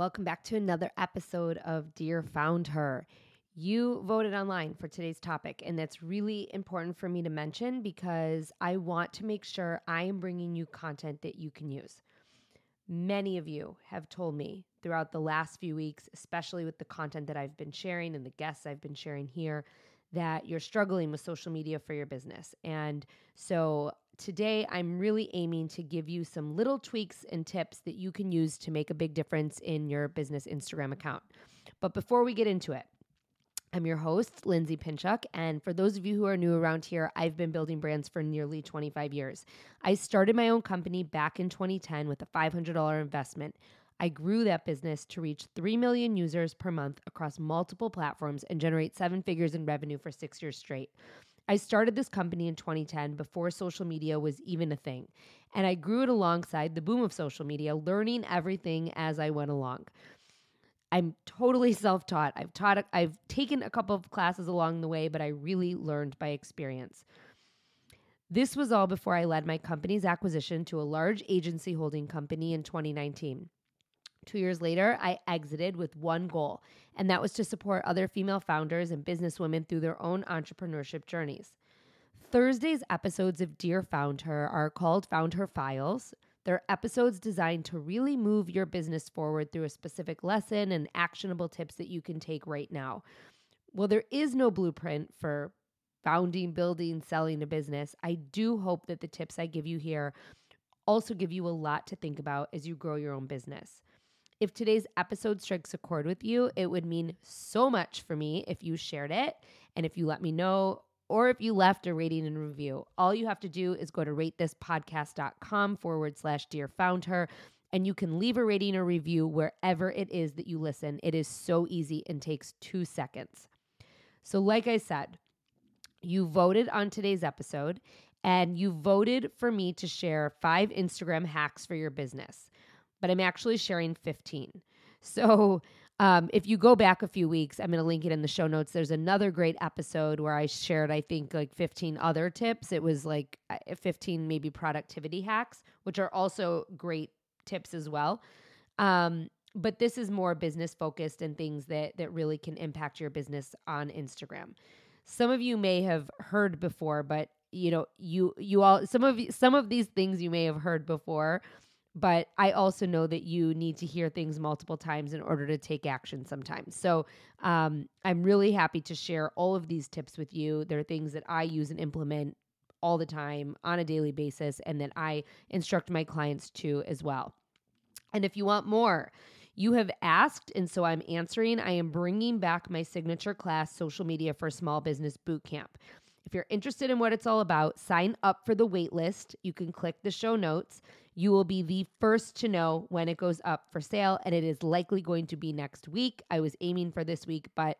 Welcome back to another episode of Dear FoundHer. You voted online for today's topic, and that's really important for me to mention because I want to make sure I am bringing you content that you can use. Many of you have told me throughout the last few weeks, especially with the content that I've been sharing and the guests I've been sharing here, that you're struggling with social media for your business. And so today I'm really aiming to give you some little tweaks and tips that you can use to make a big difference in your business Instagram account. But before we get into it, I'm your host, Lindsay Pinchuk. And for those of you who are new around here, I've been building brands for nearly 25 years. I started my own company back in 2010 with a $500 investment. I grew that business to reach 3 million users per month across multiple platforms and generate seven figures in revenue for six years straight. I started this company in 2010 before social media was even a thing. And I grew it alongside the boom of social media, learning everything as I went along. I'm totally self-taught. I've taught I've taken a couple of classes along the way, but I really learned by experience. This was all before I led my company's acquisition to a large agency holding company in 2019. Two years later, I exited with one goal, and that was to support other female founders and businesswomen through their own entrepreneurship journeys. Thursday's episodes of Dear FoundHer are called FoundHer Files. They're episodes designed to really move your business forward through a specific lesson and actionable tips that you can take right now. Well, there is no blueprint for founding, building, selling a business. I do hope that the tips I give you here also give you a lot to think about as you grow your own business. If today's episode strikes a chord with you, it would mean so much for me if you shared it and if you let me know or if you left a rating and review. All you have to do is go to ratethispodcast.com forward slash dear founder and you can leave a rating or review wherever it is that you listen. It is so easy and takes two seconds. So, like I said, you voted on today's episode and you voted for me to share five Instagram hacks for your business but I'm actually sharing 15. So um, if you go back a few weeks, I'm going to link it in the show notes. There's another great episode where I shared, I think, like 15 other tips. It was like uh, 15 maybe productivity hacks, which are also great tips as well. Um, but this is more business focused and things that that really can impact your business on Instagram. Some of you may have heard before, but you know, you you all some of some of these things you may have heard before but I also know that you need to hear things multiple times in order to take action sometimes. So um, I'm really happy to share all of these tips with you. They're things that I use and implement all the time on a daily basis and that I instruct my clients to as well. And if you want more, you have asked, and so I'm answering. I am bringing back my signature class, Social Media for Small Business Bootcamp. If you're interested in what it's all about, sign up for the waitlist. You can click the show notes. You will be the first to know when it goes up for sale, and it is likely going to be next week. I was aiming for this week, but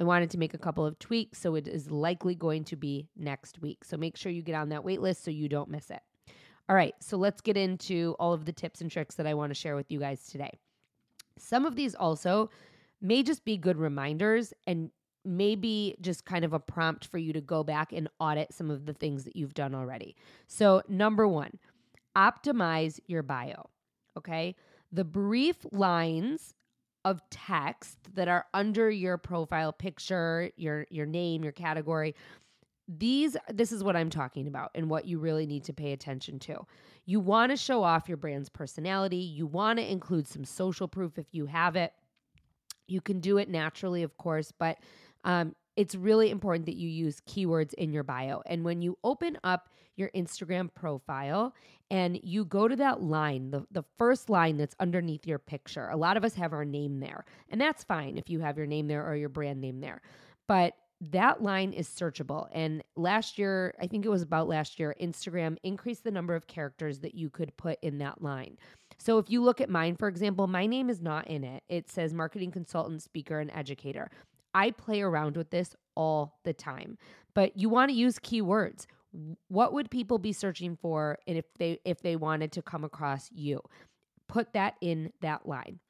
I wanted to make a couple of tweaks, so it is likely going to be next week. So make sure you get on that wait list so you don't miss it. All right, so let's get into all of the tips and tricks that I want to share with you guys today. Some of these also may just be good reminders and maybe just kind of a prompt for you to go back and audit some of the things that you've done already. So, number one, optimize your bio. Okay. The brief lines of text that are under your profile picture, your your name, your category, these this is what I'm talking about and what you really need to pay attention to. You want to show off your brand's personality, you want to include some social proof if you have it. You can do it naturally, of course, but um, it's really important that you use keywords in your bio. And when you open up your Instagram profile and you go to that line, the, the first line that's underneath your picture, a lot of us have our name there. And that's fine if you have your name there or your brand name there. But that line is searchable. And last year, I think it was about last year, Instagram increased the number of characters that you could put in that line. So if you look at mine, for example, my name is not in it. It says marketing consultant, speaker, and educator. I play around with this all the time, but you want to use keywords. What would people be searching for and if they if they wanted to come across you? Put that in that line.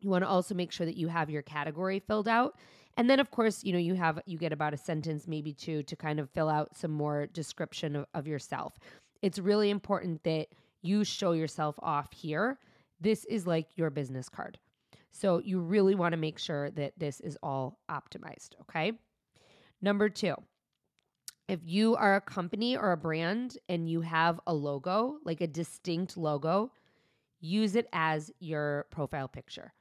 You want to also make sure that you have your category filled out. And then of course, you know, you have you get about a sentence, maybe two, to kind of fill out some more description of, of yourself. It's really important that you show yourself off here, this is like your business card. So you really want to make sure that this is all optimized, okay? Number two, if you are a company or a brand and you have a logo, like a distinct logo, use it as your profile picture.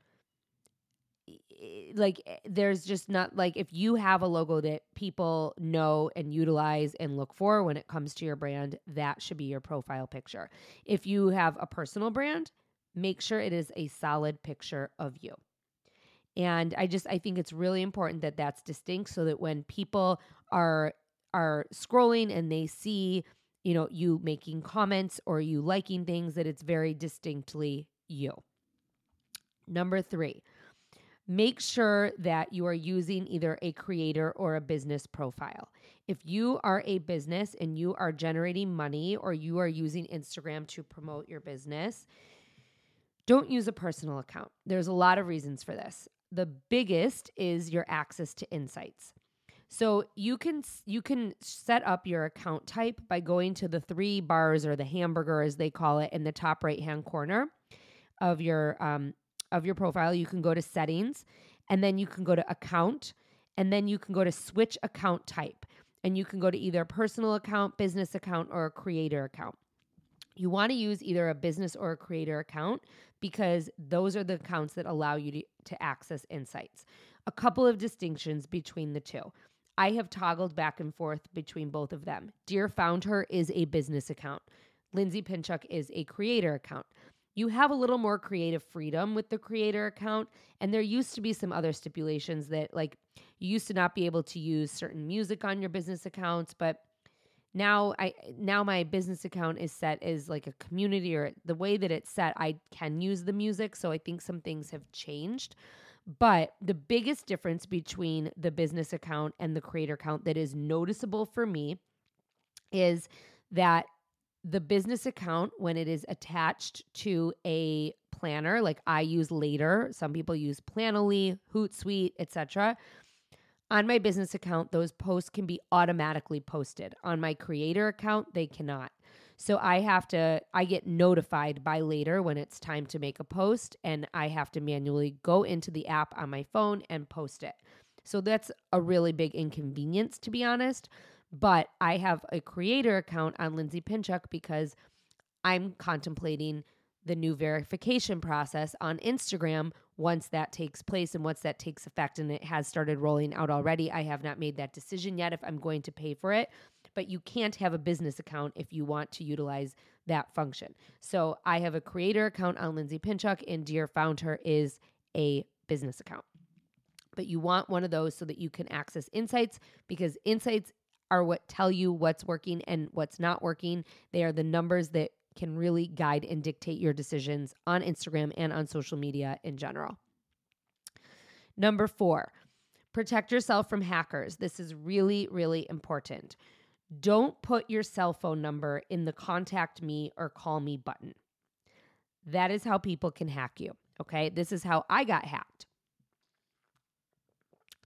Like, eh, there's just not like if you have a logo that people know and utilize and look for when it comes to your brand, that should be your profile picture. If you have a personal brand, make sure it is a solid picture of you. And I just I think it's really important that that's distinct so that when people are are scrolling and they see, you know, you making comments or you liking things that it's very distinctly you. Number 3. Make sure that you are using either a creator or a business profile. If you are a business and you are generating money or you are using Instagram to promote your business, don't use a personal account. There's a lot of reasons for this. The biggest is your access to insights. So you can you can set up your account type by going to the three bars or the hamburger as they call it in the top right hand corner of your um, of your profile. You can go to settings, and then you can go to account, and then you can go to switch account type, and you can go to either personal account, business account, or a creator account. You want to use either a business or a creator account because those are the accounts that allow you to, to access insights. A couple of distinctions between the two. I have toggled back and forth between both of them. Dear FoundHer is a business account. Lindsay Pinchuk is a creator account. You have a little more creative freedom with the creator account, and there used to be some other stipulations that, like, you used to not be able to use certain music on your business accounts, but now I now my business account is set as like a community or the way that it's set I can use the music so I think some things have changed. But the biggest difference between the business account and the creator account that is noticeable for me is that the business account when it is attached to a planner like I use later some people use Planoly, Hootsuite, etc on my business account, those posts can be automatically posted. On my creator account, they cannot. So I have to, I get notified by later when it's time to make a post, and I have to manually go into the app on my phone and post it. So that's a really big inconvenience, to be honest. But I have a creator account on Lindsay Pinchuk because I'm contemplating the new verification process on Instagram once that takes place and once that takes effect and it has started rolling out already. I have not made that decision yet if I'm going to pay for it, but you can't have a business account if you want to utilize that function. So I have a creator account on Lindsay Pinchuk and Dear FoundHer is a business account. But you want one of those so that you can access insights because insights are what tell you what's working and what's not working. They are the numbers that can really guide and dictate your decisions on Instagram and on social media in general. Number four, protect yourself from hackers. This is really, really important. Don't put your cell phone number in the contact me or call me button. That is how people can hack you. Okay. This is how I got hacked.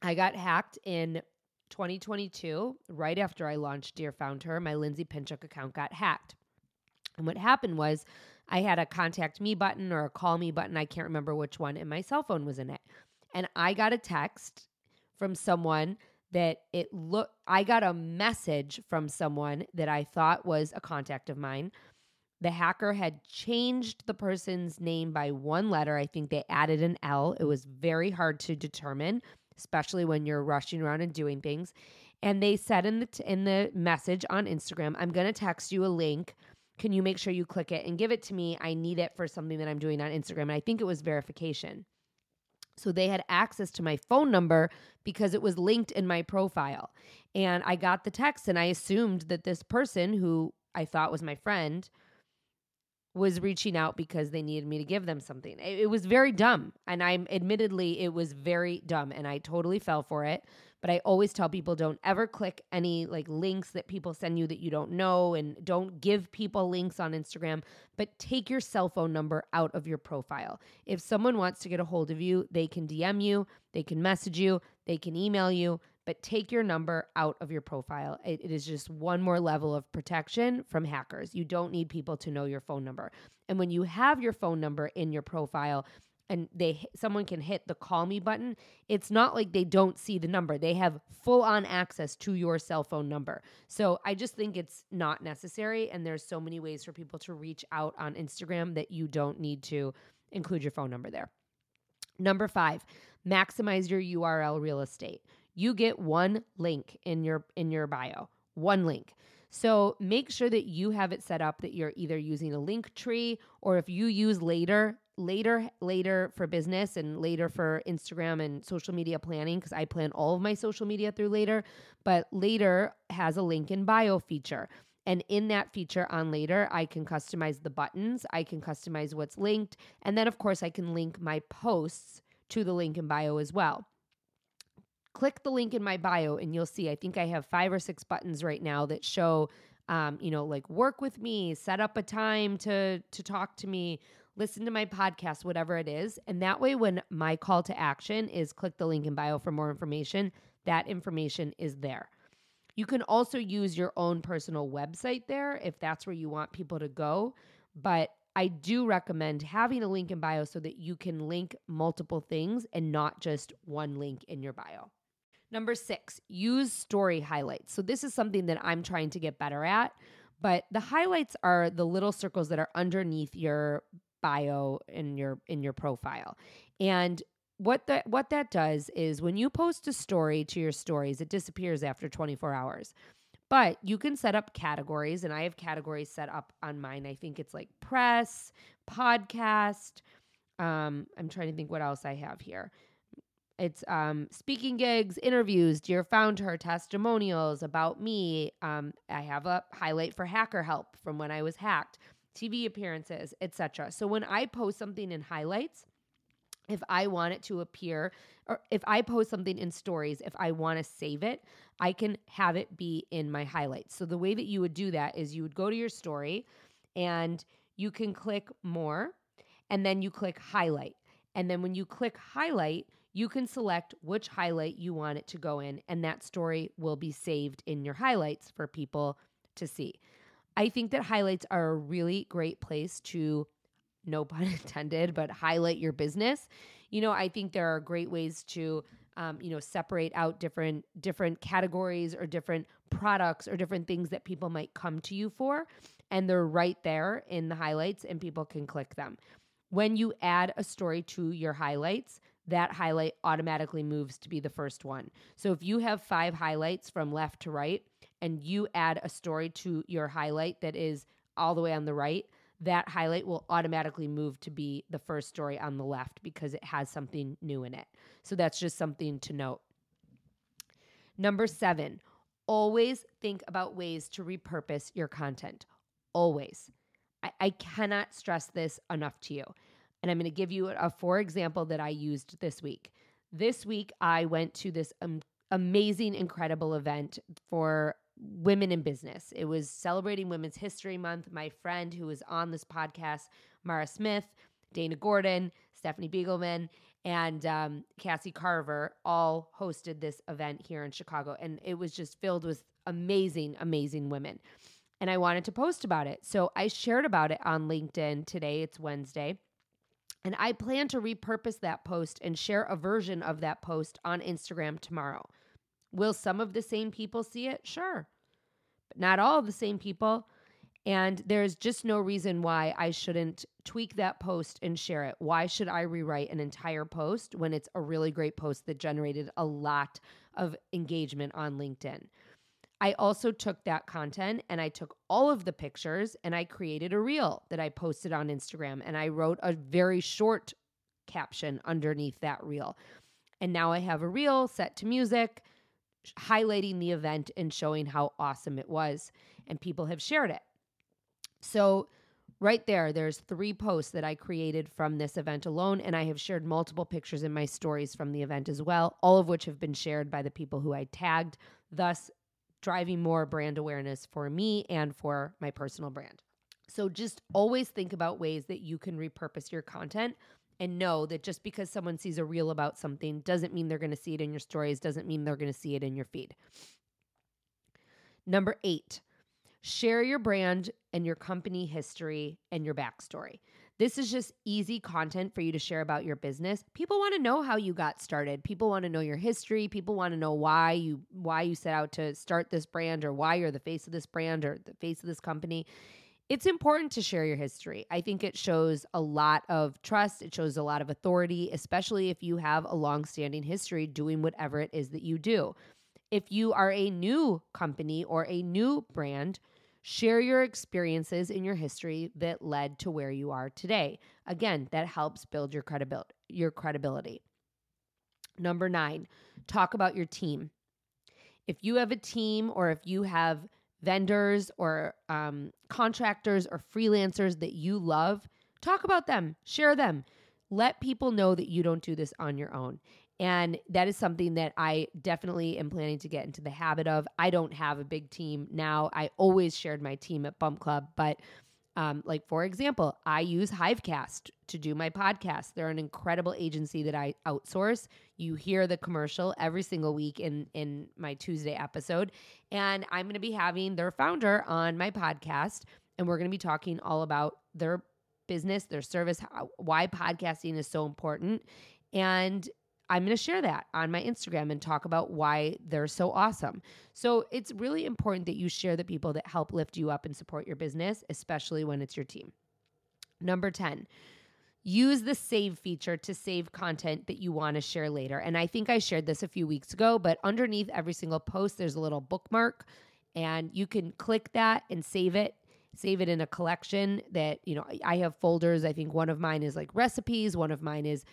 I got hacked in 2022, right after I launched Dear FoundHer. My Lindsay Pinchuk account got hacked. And what happened was I had a contact me button or a call me button. I can't remember which one, and my cell phone was in it. And I got a text from someone that it looked, I got a message from someone that I thought was a contact of mine The hacker had changed the person's name by one letter. I think they added an L. It was very hard to determine, especially when you're rushing around and doing things. And they said in the t- in the message on Instagram, "I'm going to text you a link. Can you make sure you click it and give it to me? I need it for something that I'm doing on Instagram." And I think it was verification. So they had access to my phone number because it was linked in my profile. And I got the text and I assumed that this person who I thought was my friend was reaching out because they needed me to give them something. It, it was very dumb. And I'm admittedly, it was very dumb. And I totally fell for it. But I always tell people don't ever click any like links that people send you that you don't know and don't give people links on Instagram, but take your cell phone number out of your profile. If someone wants to get a hold of you, they can DM you, they can message you, they can email you, but take your number out of your profile. It, it is just one more level of protection from hackers. You don't need people to know your phone number. And when you have your phone number in your profile, and they someone can hit the call me button it's not like they don't see the number they have full on access to your cell phone number. So i just think it's not necessary and there's so many ways for people to reach out on instagram that you don't need to include your phone number there. Number 5 maximize your url real estate. You get one link in your in your bio one link. So make sure that you have it set up that you're either using a Linktree or if you use later later later for business and later for Instagram and social media planning because I plan all of my social media through later, but later has a link in bio feature. And in that feature on later, I can customize the buttons, I can customize what's linked, and then of course I can link my posts to the link in bio as well. Click the link in my bio and you'll see I think I have 5 or 6 buttons right now that show um, you know, like work with me, set up a time to to talk to me, listen to my podcast, whatever it is. And that way, when my call to action is click the link in bio for more information, that information is there. You can also use your own personal website there if that's where you want people to go. But I do recommend having a link in bio so that you can link multiple things and not just one link in your bio. Number six, use story highlights. So, this is something that I'm trying to get better at. But the highlights are the little circles that are underneath your bio in your in your profile. And what that what that does is when you post a story to your stories, it disappears after 24 hours. But you can set up categories, and I have categories set up on mine. I think it's like press, podcast. Um, I'm trying to think what else I have here. It's um, speaking gigs, interviews, dear found her, testimonials about me. Um, I have a highlight for hacker help from when I was hacked. TV appearances, etc. So when I post something in highlights, if I want it to appear, or if I post something in stories, if I want to save it, I can have it be in my highlights. So the way that you would do that is you would go to your story and you can click more and then you click highlight. And then when you click highlight, you can select which highlight you want it to go in, and that story will be saved in your highlights for people to see. I think that highlights are a really great place to, no pun intended, but highlight your business. You know, I think there are great ways to, um, you know, separate out different different categories or different products or different things that people might come to you for, and they're right there in the highlights, and people can click them. When you add a story to your highlights, that highlight automatically moves to be the first one. So if you have five highlights from left to right, and you add a story to your highlight that is all the way on the right, that highlight will automatically move to be the first story on the left because it has something new in it. So that's just something to note. Number seven, always think about ways to repurpose your content. Always. I, I cannot stress this enough to you. And I'm going to give you a for example that I used this week. This week, I went to this um, amazing, incredible event for women in business. It was celebrating Women's History Month. My friend who was on this podcast, Mara Smith, Dana Gordon, Stephanie Biegelman, and um, Cassie Carver all hosted this event here in Chicago. And it was just filled with amazing, amazing women. And I wanted to post about it. So I shared about it on LinkedIn today. It's Wednesday. And I plan to repurpose that post and share a version of that post on Instagram tomorrow. Will some of the same people see it? Sure. But not all the same people. And there's just no reason why I shouldn't tweak that post and share it. Why should I rewrite an entire post when it's a really great post that generated a lot of engagement on LinkedIn? I also took that content and I took all of the pictures and I created a reel that I posted on Instagram and I wrote a very short caption underneath that reel. And now I have a reel set to music highlighting the event and showing how awesome it was and people have shared it. So, right there, there's three posts that I created from this event alone, and I have shared multiple pictures in my stories from the event as well, all of which have been shared by the people who I tagged, thus driving more brand awareness for me and for my personal brand. So, just always think about ways that you can repurpose your content and know that just because someone sees a reel about something doesn't mean they're going to see it in your stories, doesn't mean they're going to see it in your feed. Number eight, Share your brand and your company history and your backstory. This is just easy content for you to share about your business. People want to know how you got started. People want to know your history. People want to know why you why you set out to start this brand or why you're the face of this brand or the face of this company. It's important to share your history. I think it shows a lot of trust. It shows a lot of authority, especially if you have a long-standing history doing whatever it is that you do. If you are a new company or a new brand, Share your experiences in your history that led to where you are today. Again, that helps build your credibility. Your credibility. Number 9, talk about your team. If you have a team or if you have vendors or um, contractors or freelancers that you love, talk about them, share them. Let people know that you don't do this on your own. And that is something that I definitely am planning to get into the habit of. I don't have a big team now. I always shared my team at Bump Club, but um, like for example, I use Hivecast to do my podcast. They're an incredible agency that I outsource. You hear the commercial every single week in in my Tuesday episode, and I'm going to be having their founder on my podcast, and we're going to be talking all about their business, their service, how, why podcasting is so important, and I'm going to share that on my Instagram and talk about why they're so awesome. So it's really important that you share the people that help lift you up and support your business, especially when it's your team. Number 10, use the save feature to save content that you want to share later. And I think I shared this a few weeks ago, but underneath every single post, there's a little bookmark, and you can click that and save it save it in a collection that you know i have folders i think one of mine is like recipes one of mine is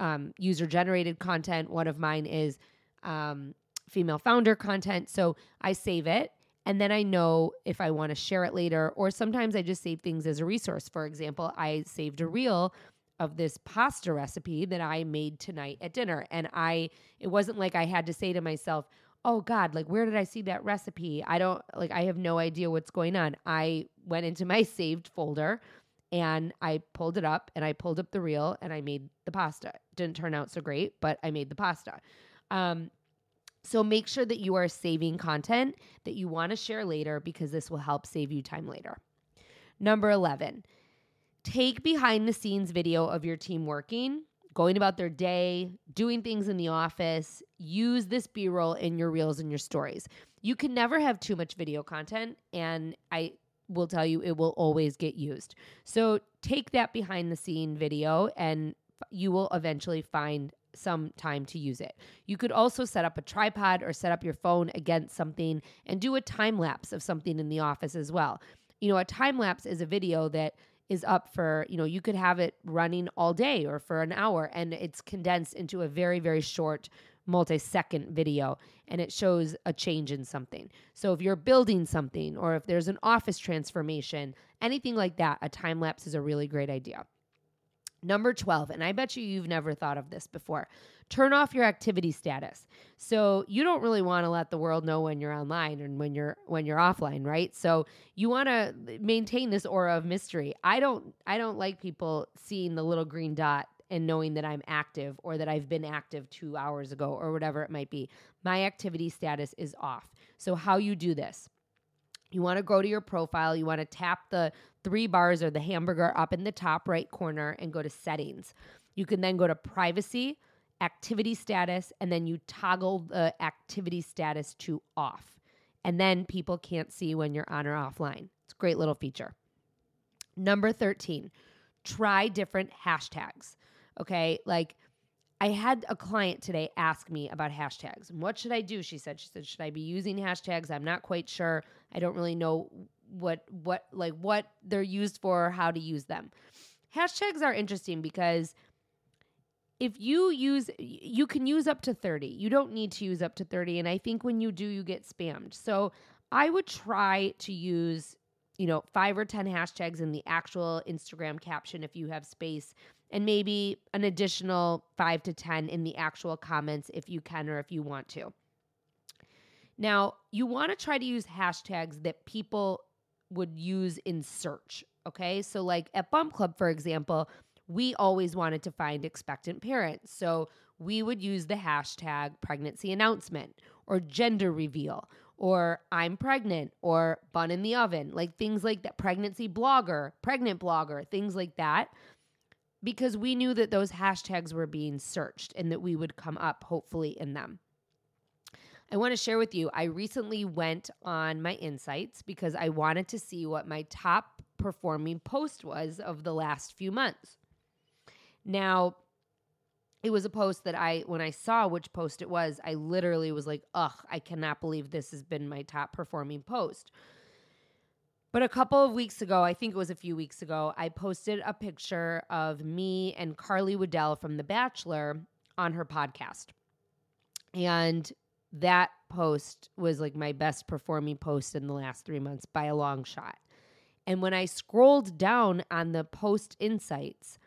um, user generated content. One of mine is um, female founder content. So I save it and then I know if I want to share it later, or sometimes I just save things as a resource. For example, I saved a reel of this pasta recipe that I made tonight at dinner. And I, it wasn't like I had to say to myself, oh God, like where did I see that recipe? I don't, like, I have no idea what's going on. I went into my saved folder and I pulled it up and I pulled up the reel and I made the pasta. Didn't turn out so great, but I made the pasta. Um, so make sure that you are saving content that you want to share later because this will help save you time later. Number 11, take behind the scenes video of your team working, going about their day, doing things in the office. Use this B roll in your reels and your stories. You can never have too much video content. And I will tell you it will always get used. So take that behind the scene video and you will eventually find some time to use it. You could also set up a tripod or set up your phone against something and do a time lapse of something in the office as well. You know, a time lapse is a video that is up for, you know, you could have it running all day or for an hour and it's condensed into a very, very short multi second video and it shows a change in something. So if you're building something or if there's an office transformation, anything like that, a time lapse is a really great idea. Number 12, and I bet you you've never thought of this before. Turn off your activity status. So you don't really want to let the world know when you're online and when you're when you're offline, right? So you want to maintain this aura of mystery. I don't I don't like people seeing the little green dot and knowing that I'm active or that I've been active two hours ago or whatever it might be. My activity status is off. So, how you do this? You want to go to your profile, you want to tap the three bars or the hamburger up in the top right corner and go to settings. You can then go to privacy, activity status, and then you toggle the activity status to off. And then people can't see when you're on or offline. It's a Great little feature. Number 13, try different hashtags. Okay. Like I had a client today ask me about hashtags. What should I do? She said, she said, should I be using hashtags? I'm not quite sure. I don't really know what, what, like what they're used for, how to use them. Hashtags are interesting because if you use you can use up to 30 you don't need to use up to 30 and i think when you do you get spammed. So i would try to use you know 5 or 10 hashtags in the actual instagram caption if you have space and maybe an additional 5 to 10 in the actual comments if you can or if you want to. Now you want to try to use hashtags that people would use in search okay so like at bump club for example we always wanted to find expectant parents. So we would use the hashtag pregnancy announcement or gender reveal or I'm pregnant or bun in the oven, like things like that, pregnancy blogger, pregnant blogger, things like that. Because we knew that those hashtags were being searched and that we would come up hopefully in them. I want to share with you, I recently went on my insights because I wanted to see what my top performing post was of the last few months. Now, it was a post that I, when I saw which post it was, I literally was like, ugh, I cannot believe this has been my top performing post. But a couple of weeks ago, I think it was a few weeks ago, I posted a picture of me and Carly Waddell from The Bachelor on her podcast. And that post was like my best performing post in the last three months by a long shot. And when I scrolled down on the post insights,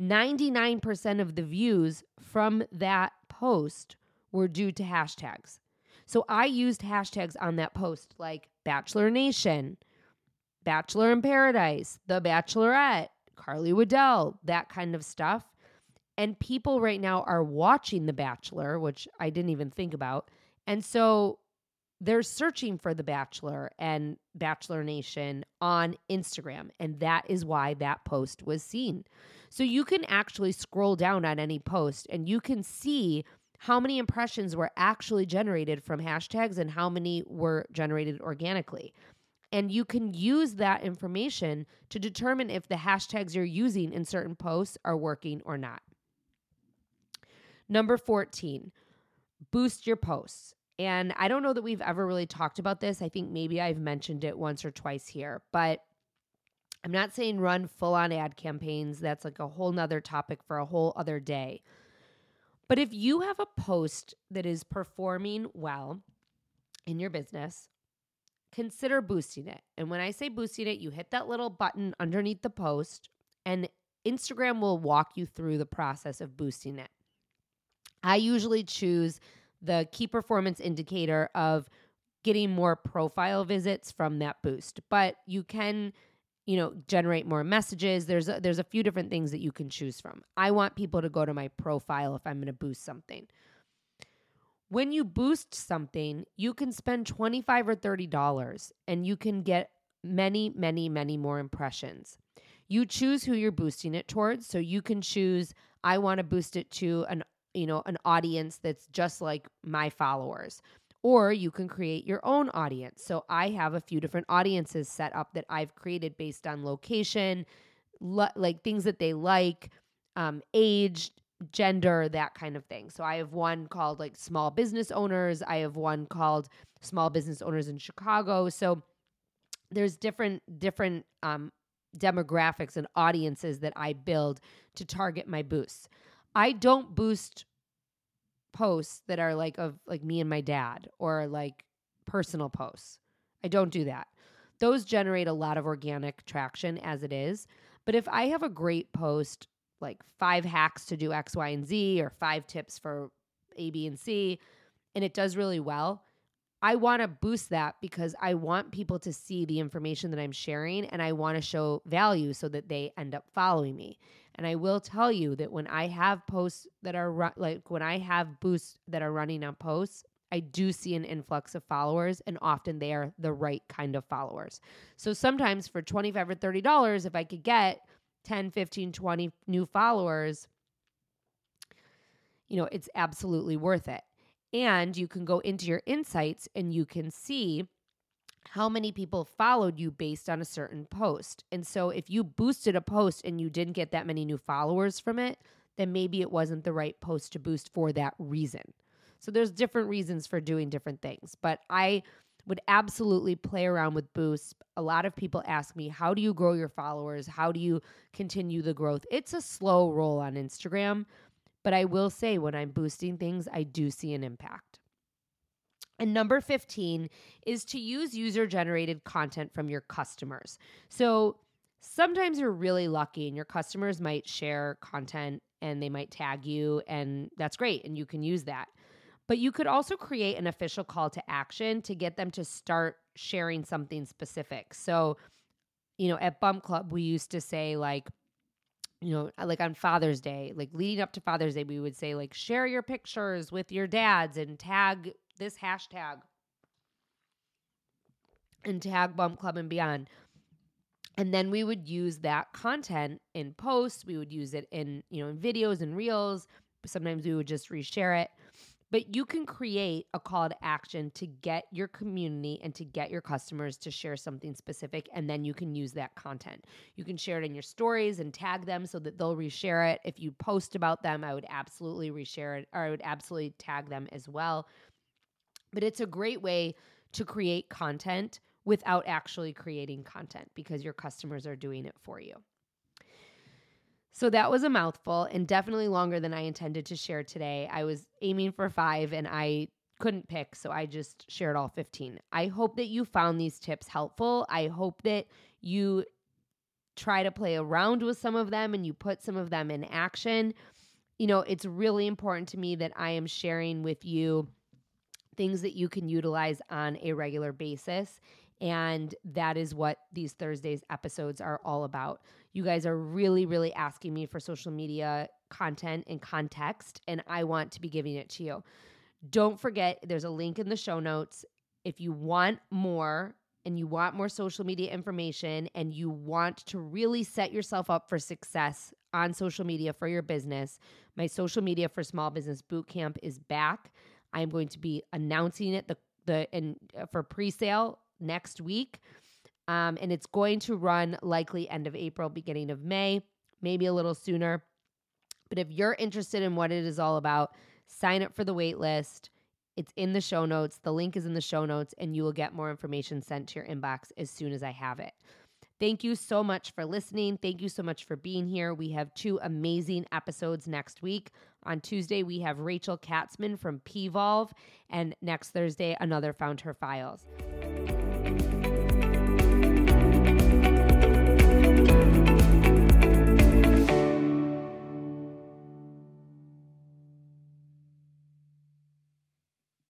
99% of the views from that post were due to hashtags. So I used hashtags on that post like Bachelor Nation, Bachelor in Paradise, The Bachelorette, Carly Waddell, that kind of stuff. And people right now are watching The Bachelor, which I didn't even think about. And so they're searching for The Bachelor and Bachelor Nation on Instagram. And that is why that post was seen. So you can actually scroll down on any post and you can see how many impressions were actually generated from hashtags and how many were generated organically. And you can use that information to determine if the hashtags you're using in certain posts are working or not. Number 14, boost your posts. And I don't know that we've ever really talked about this. I think maybe I've mentioned it once or twice here, but I'm not saying run full on ad campaigns. That's like a whole nother topic for a whole other day. But if you have a post that is performing well in your business, consider boosting it. And when I say boosting it, you hit that little button underneath the post, and Instagram will walk you through the process of boosting it. I usually choose the key performance indicator of getting more profile visits from that boost, but you can you know generate more messages. There's a, there's a few different things that you can choose from. I want people to go to my profile if i'm going to boost something. When you boost something you can spend 25 or 30 dollars and you can get many many many more impressions. You choose who you're boosting it towards. So you can choose i want to boost it to an you know an audience that's just like my followers or you can create your own audience. So I have a few different audiences set up that I've created based on location, lo- like things that they like, um, age, gender, that kind of thing. So I have one called like small business owners. I have one called small business owners in Chicago. So there's different different um, demographics and audiences that I build to target my boosts. I don't boost posts that are like of like me and my dad or like personal posts. I don't do that. Those generate a lot of organic traction as it is. But if I have a great post like five hacks to do X, Y, and Z or five tips for A, B, and C, and it does really well, I want to boost that because I want people to see the information that I'm sharing and I want to show value so that they end up following me. And I will tell you that when I have posts that are ru- like when I have boosts that are running on posts, I do see an influx of followers and often they are the right kind of followers. So sometimes for 25 or 30 dollars if I could get 10, 15, 20 new followers, you know, it's absolutely worth it. And you can go into your insights and you can see how many people followed you based on a certain post. And so if you boosted a post and you didn't get that many new followers from it, then maybe it wasn't the right post to boost for that reason. So there's different reasons for doing different things, but I would absolutely play around with boosts. A lot of people ask me, how do you grow your followers? How do you continue the growth? It's a slow roll on Instagram, but I will say when I'm boosting things, I do see an impact. And number 15 is to use user generated content from your customers. So sometimes you're really lucky and your customers might share content and they might tag you, and that's great. And you can use that. But you could also create an official call to action to get them to start sharing something specific. So, you know, at Bump Club, we used to say, like, you know, uh, like on Father's Day, like leading up to Father's Day, we would say, like, share your pictures with your dads and tag this hashtag and tag Bump Club and Beyond. And then we would use that content in posts. We would use it in, you know, in videos and reels. Sometimes we would just reshare it. But you can create a call to action to get your community and to get your customers to share something specific. And then you can use that content. You can share it in your stories and tag them so that they'll reshare it. If you post about them, I would absolutely reshare it or I would absolutely tag them as well. But it's a great way to create content without actually creating content because your customers are doing it for you. So that was a mouthful and definitely longer than I intended to share today. I was aiming for five and I couldn't pick, so I just shared all 15. I hope that you found these tips helpful. I hope that you try to play around with some of them and you put some of them in action. You know, it's really important to me that I am sharing with you things that you can utilize on a regular basis. And that is what these Thursdays episodes are all about. You guys are really, really asking me for social media content and context, and I want to be giving it to you. Don't forget, there's a link in the show notes. If you want more and you want more social media information and you want to really set yourself up for success on social media for your business, my social media for small business bootcamp is back. I'm going to be announcing it the the and uh, for pre-sale next week. Um, and it's going to run likely end of April, beginning of May, maybe a little sooner. But if you're interested in what it is all about, sign up for the wait list. It's in the show notes. The link is in the show notes, and you will get more information sent to your inbox as soon as I have it. Thank you so much for listening. Thank you so much for being here. We have two amazing episodes next week. On Tuesday, we have Rachel Katzman from Pvolve, and next Thursday, another FoundHer Files.